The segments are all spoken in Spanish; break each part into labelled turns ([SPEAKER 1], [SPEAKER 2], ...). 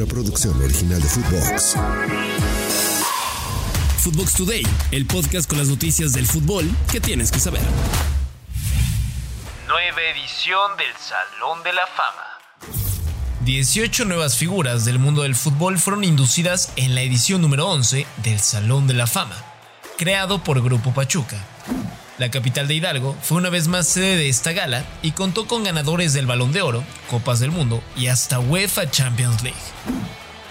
[SPEAKER 1] una producción original de Footbox.
[SPEAKER 2] Footbox Today, el podcast con las noticias del fútbol que tienes que saber.
[SPEAKER 3] Nueva edición del Salón de la Fama.
[SPEAKER 2] 18 nuevas figuras del mundo del fútbol fueron inducidas en la edición número 11 del Salón de la Fama, creado por Grupo Pachuca. La capital de Hidalgo fue una vez más sede de esta gala y contó con ganadores del Balón de Oro, Copas del Mundo y hasta UEFA Champions League.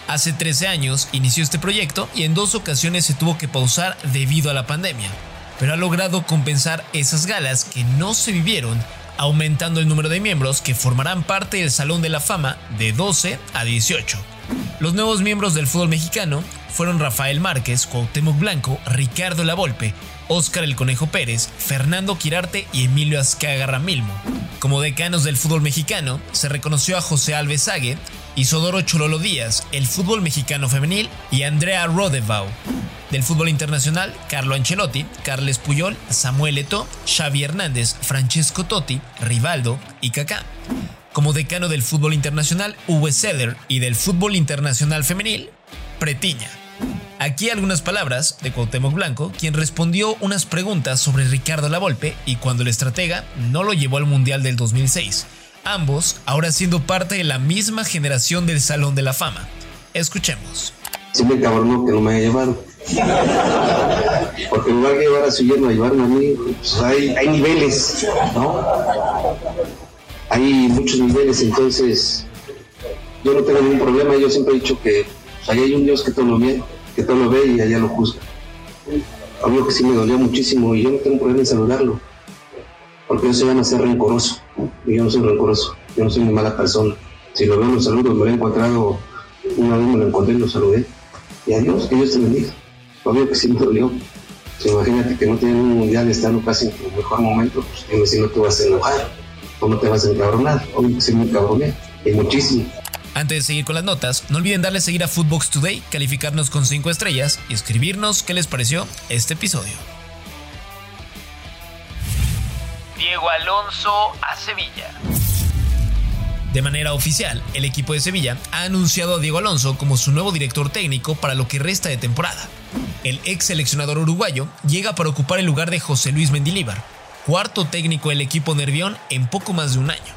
[SPEAKER 2] Hace 13 años inició este proyecto y en dos ocasiones se tuvo que pausar debido a la pandemia, pero ha logrado compensar esas galas que no se vivieron, aumentando el número de miembros que formarán parte del Salón de la Fama de 12 a 18. Los nuevos miembros del fútbol mexicano fueron Rafael Márquez, Cuauhtémoc Blanco, Ricardo Lavolpe, Óscar El Conejo Pérez, Fernando Quirarte y Emilio Azcaga Ramilmo. Como decanos del fútbol mexicano, se reconoció a José Alves Sague, Isodoro Chololo Díaz, el fútbol mexicano femenil y Andrea Rodevau. Del fútbol internacional, Carlo Ancelotti, Carles Puyol, Samuel Eto'o, Xavi Hernández, Francesco Totti, Rivaldo y Kaká. Como decano del fútbol internacional, Uwe Seller y del fútbol internacional femenil, Pretiña. Aquí algunas palabras de Cuauhtémoc Blanco, quien respondió unas preguntas sobre Ricardo Lavolpe y cuando el estratega no lo llevó al Mundial del 2006. Ambos ahora siendo parte de la misma generación del Salón de la Fama. Escuchemos.
[SPEAKER 4] Sí me cabronó que no me haya llevado. Porque en lugar de llevar a su yerno a llevarme a mí, pues hay, niveles, ¿no? Hay muchos niveles, entonces yo no tengo ningún problema. Yo siempre he dicho que pues, hay un Dios que todo lo ve, que todo lo ve y allá lo juzga. Obvio que sí me dolió muchísimo y yo no tengo problema en saludarlo. Porque yo soy a ser rencoroso. Y yo no soy rencoroso. Yo no soy una mala persona. Si lo veo, lo saludo. Me lo he encontrado, una vez me lo encontré y lo saludé. Y adiós, que Dios te bendiga. Obvio que sí me dolió. Pues imagínate que no tienen un mundial estando casi en tu mejor momento, pues dime si no te vas a enojar o no te vas a encabronar. Obvio que sí me encabroné. Y muchísimo.
[SPEAKER 2] Antes de seguir con las notas, no olviden darle seguir a Footbox Today, calificarnos con 5 estrellas y escribirnos qué les pareció este episodio.
[SPEAKER 3] Diego Alonso a Sevilla.
[SPEAKER 2] De manera oficial, el equipo de Sevilla ha anunciado a Diego Alonso como su nuevo director técnico para lo que resta de temporada. El ex seleccionador uruguayo llega para ocupar el lugar de José Luis Mendilíbar, cuarto técnico del equipo nervión en poco más de un año.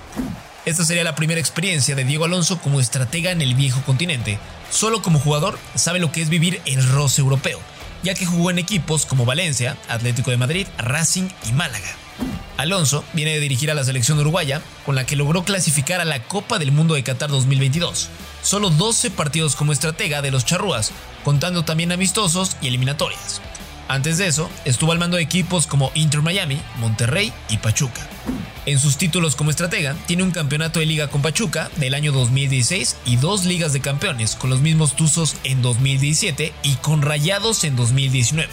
[SPEAKER 2] Esta sería la primera experiencia de Diego Alonso como estratega en el viejo continente. Solo como jugador sabe lo que es vivir el roce europeo, ya que jugó en equipos como Valencia, Atlético de Madrid, Racing y Málaga. Alonso viene de dirigir a la selección uruguaya, con la que logró clasificar a la Copa del Mundo de Qatar 2022. Solo 12 partidos como estratega de los charrúas, contando también amistosos y eliminatorias. Antes de eso, estuvo al mando de equipos como Inter Miami, Monterrey y Pachuca. En sus títulos como estratega, tiene un campeonato de liga con Pachuca del año 2016 y dos ligas de campeones con los mismos Tuzos en 2017 y con Rayados en 2019.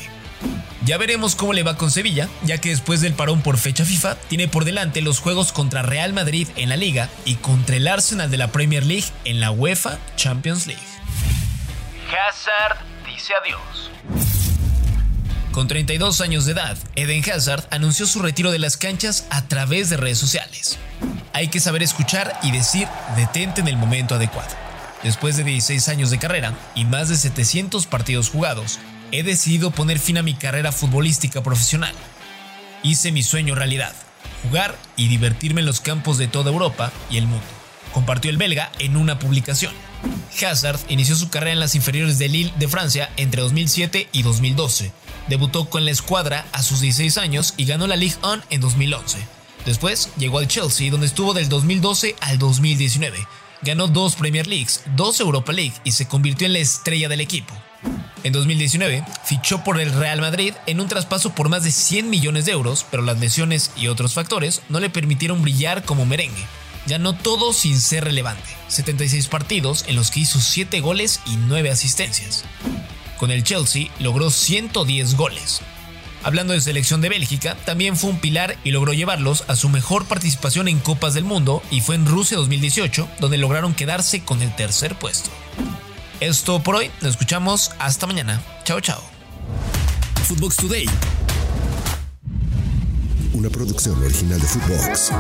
[SPEAKER 2] Ya veremos cómo le va con Sevilla, ya que después del parón por fecha FIFA, tiene por delante los juegos contra Real Madrid en la liga y contra el Arsenal de la Premier League en la UEFA Champions League.
[SPEAKER 3] Hazard dice adiós.
[SPEAKER 2] Con 32 años de edad, Eden Hazard anunció su retiro de las canchas a través de redes sociales. Hay que saber escuchar y decir detente en el momento adecuado. Después de 16 años de carrera y más de 700 partidos jugados, he decidido poner fin a mi carrera futbolística profesional. Hice mi sueño realidad, jugar y divertirme en los campos de toda Europa y el mundo, compartió el belga en una publicación. Hazard inició su carrera en las inferiores de Lille de Francia entre 2007 y 2012. Debutó con la escuadra a sus 16 años y ganó la Ligue 1 en 2011. Después llegó al Chelsea donde estuvo del 2012 al 2019. Ganó dos Premier Leagues, dos Europa League y se convirtió en la estrella del equipo. En 2019 fichó por el Real Madrid en un traspaso por más de 100 millones de euros, pero las lesiones y otros factores no le permitieron brillar como merengue. Ganó todo sin ser relevante, 76 partidos en los que hizo 7 goles y 9 asistencias. Con el Chelsea logró 110 goles. Hablando de selección de Bélgica, también fue un pilar y logró llevarlos a su mejor participación en Copas del Mundo y fue en Rusia 2018 donde lograron quedarse con el tercer puesto. Esto por hoy, nos escuchamos hasta mañana. Chao, chao.
[SPEAKER 1] Footbox Today. Una producción original de Footbox.